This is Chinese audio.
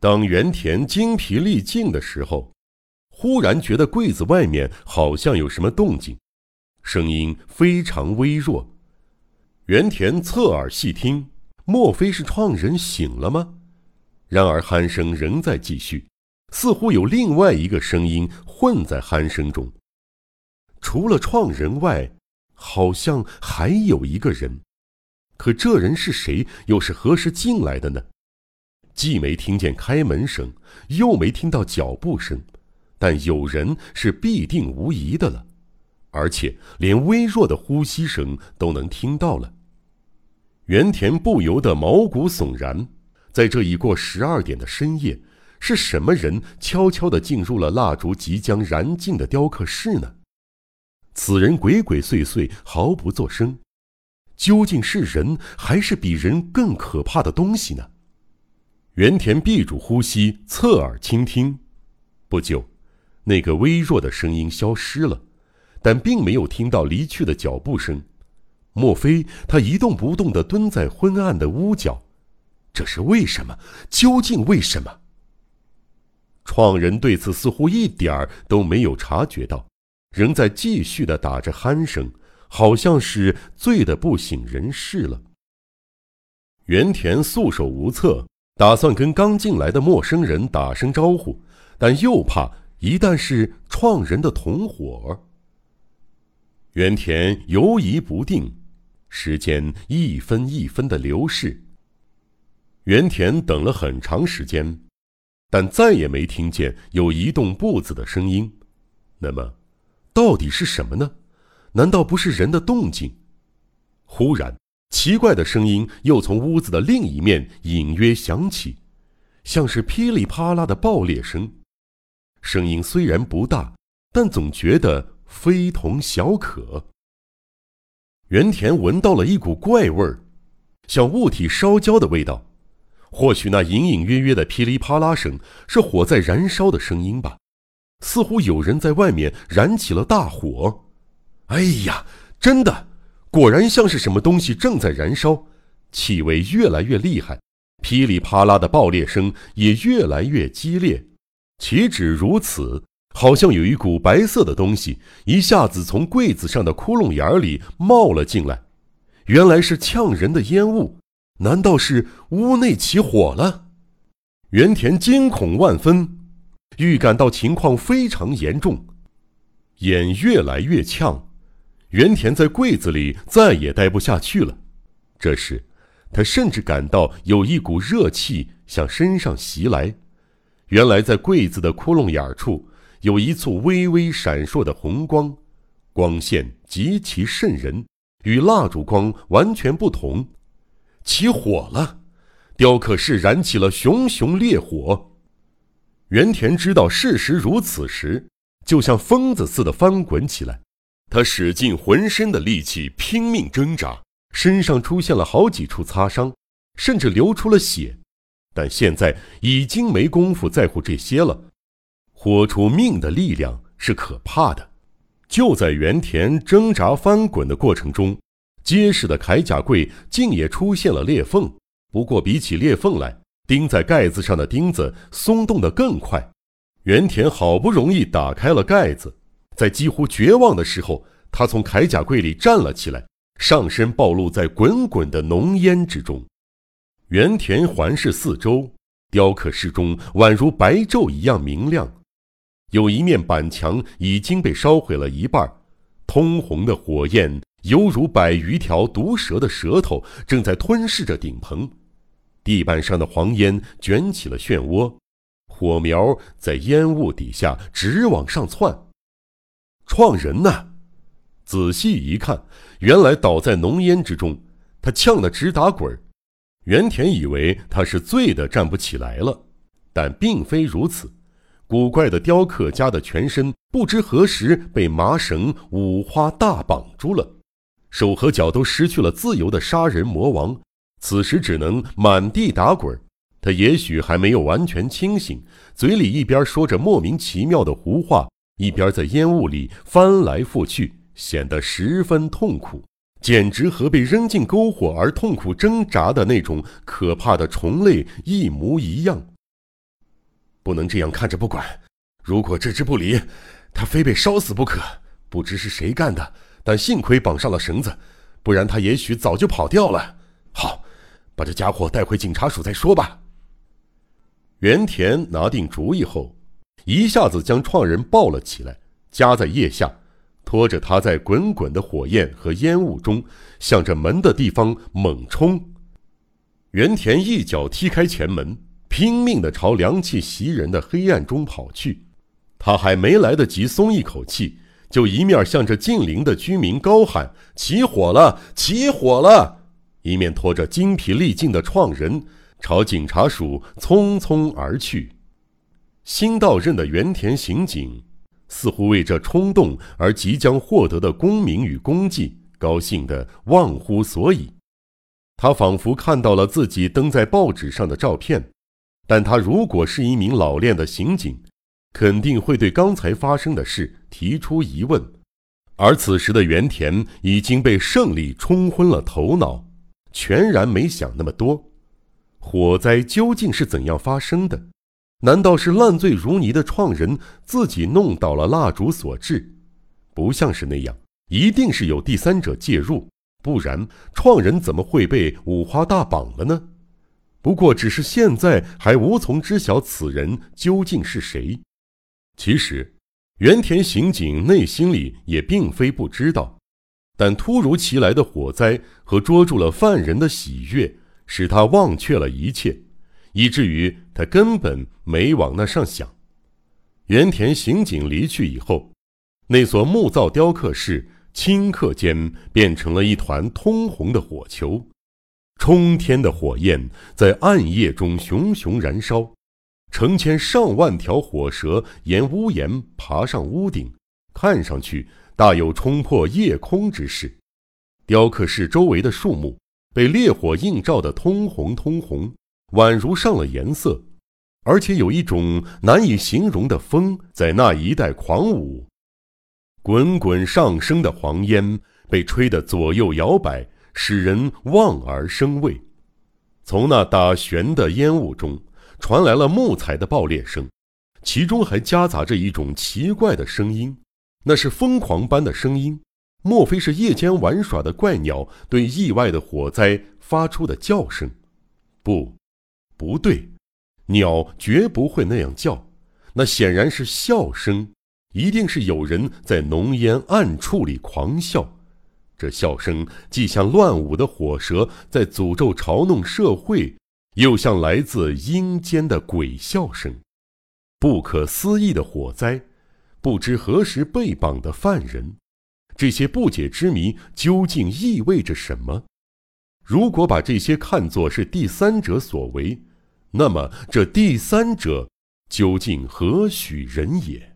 当原田精疲力尽的时候，忽然觉得柜子外面好像有什么动静，声音非常微弱。原田侧耳细听，莫非是创人醒了吗？然而鼾声仍在继续，似乎有另外一个声音混在鼾声中。除了创人外，好像还有一个人，可这人是谁？又是何时进来的呢？既没听见开门声，又没听到脚步声，但有人是必定无疑的了，而且连微弱的呼吸声都能听到了。原田不由得毛骨悚然，在这已过十二点的深夜，是什么人悄悄地进入了蜡烛即将燃尽的雕刻室呢？此人鬼鬼祟祟，毫不作声，究竟是人还是比人更可怕的东西呢？原田闭住呼吸，侧耳倾听。不久，那个微弱的声音消失了，但并没有听到离去的脚步声。莫非他一动不动地蹲在昏暗的屋角？这是为什么？究竟为什么？创人对此似乎一点儿都没有察觉到，仍在继续地打着鼾声，好像是醉得不省人事了。原田束手无策，打算跟刚进来的陌生人打声招呼，但又怕一旦是创人的同伙。原田犹疑不定。时间一分一分的流逝。原田等了很长时间，但再也没听见有移动步子的声音。那么，到底是什么呢？难道不是人的动静？忽然，奇怪的声音又从屋子的另一面隐约响起，像是噼里啪啦的爆裂声。声音虽然不大，但总觉得非同小可。原田闻到了一股怪味儿，像物体烧焦的味道。或许那隐隐约约的噼里啪啦声是火在燃烧的声音吧？似乎有人在外面燃起了大火。哎呀，真的，果然像是什么东西正在燃烧，气味越来越厉害，噼里啪啦的爆裂声也越来越激烈。岂止如此！好像有一股白色的东西一下子从柜子上的窟窿眼里冒了进来，原来是呛人的烟雾。难道是屋内起火了？原田惊恐万分，预感到情况非常严重，眼越来越呛。原田在柜子里再也待不下去了。这时，他甚至感到有一股热气向身上袭来。原来在柜子的窟窿眼处。有一簇微微闪烁的红光，光线极其渗人，与蜡烛光完全不同。起火了，雕刻室燃起了熊熊烈火。原田知道事实如此时，就像疯子似的翻滚起来。他使尽浑身的力气拼命挣扎，身上出现了好几处擦伤，甚至流出了血。但现在已经没工夫在乎这些了。豁出命的力量是可怕的。就在原田挣扎翻滚的过程中，结实的铠甲柜竟也出现了裂缝。不过，比起裂缝来，钉在盖子上的钉子松动得更快。原田好不容易打开了盖子，在几乎绝望的时候，他从铠甲柜里站了起来，上身暴露在滚滚的浓烟之中。原田环视四周，雕刻室中宛如白昼一样明亮。有一面板墙已经被烧毁了一半，通红的火焰犹如百余条毒蛇的舌头，正在吞噬着顶棚。地板上的黄烟卷起了漩涡，火苗在烟雾底下直往上窜。创人呢？仔细一看，原来倒在浓烟之中，他呛得直打滚。原田以为他是醉得站不起来了，但并非如此。古怪的雕刻家的全身不知何时被麻绳五花大绑住了，手和脚都失去了自由的杀人魔王，此时只能满地打滚。他也许还没有完全清醒，嘴里一边说着莫名其妙的胡话，一边在烟雾里翻来覆去，显得十分痛苦，简直和被扔进篝火而痛苦挣扎的那种可怕的虫类一模一样。不能这样看着不管。如果置之不理，他非被烧死不可。不知是谁干的，但幸亏绑上了绳子，不然他也许早就跑掉了。好，把这家伙带回警察署再说吧。原田拿定主意后，一下子将创人抱了起来，夹在腋下，拖着他在滚滚的火焰和烟雾中，向着门的地方猛冲。原田一脚踢开前门，拼命地朝凉气袭人的黑暗中跑去。他还没来得及松一口气，就一面向着近邻的居民高喊：“起火了！起火了！”一面拖着精疲力尽的创人朝警察署匆匆而去。新到任的原田刑警似乎为这冲动而即将获得的功名与功绩高兴得忘乎所以。他仿佛看到了自己登在报纸上的照片，但他如果是一名老练的刑警。肯定会对刚才发生的事提出疑问，而此时的原田已经被胜利冲昏了头脑，全然没想那么多。火灾究竟是怎样发生的？难道是烂醉如泥的创人自己弄倒了蜡烛所致？不像是那样，一定是有第三者介入，不然创人怎么会被五花大绑了呢？不过，只是现在还无从知晓此人究竟是谁。其实，原田刑警内心里也并非不知道，但突如其来的火灾和捉住了犯人的喜悦，使他忘却了一切，以至于他根本没往那上想。原田刑警离去以后，那所木造雕刻室顷刻间变成了一团通红的火球，冲天的火焰在暗夜中熊熊燃烧。成千上万条火蛇沿屋檐爬上屋顶，看上去大有冲破夜空之势。雕刻室周围的树木被烈火映照得通红通红，宛如上了颜色，而且有一种难以形容的风在那一带狂舞。滚滚上升的黄烟被吹得左右摇摆，使人望而生畏。从那打旋的烟雾中。传来了木材的爆裂声，其中还夹杂着一种奇怪的声音，那是疯狂般的声音。莫非是夜间玩耍的怪鸟对意外的火灾发出的叫声？不，不对，鸟绝不会那样叫，那显然是笑声，一定是有人在浓烟暗处里狂笑。这笑声既像乱舞的火蛇在诅咒嘲弄社会。又像来自阴间的鬼笑声，不可思议的火灾，不知何时被绑的犯人，这些不解之谜究竟意味着什么？如果把这些看作是第三者所为，那么这第三者究竟何许人也？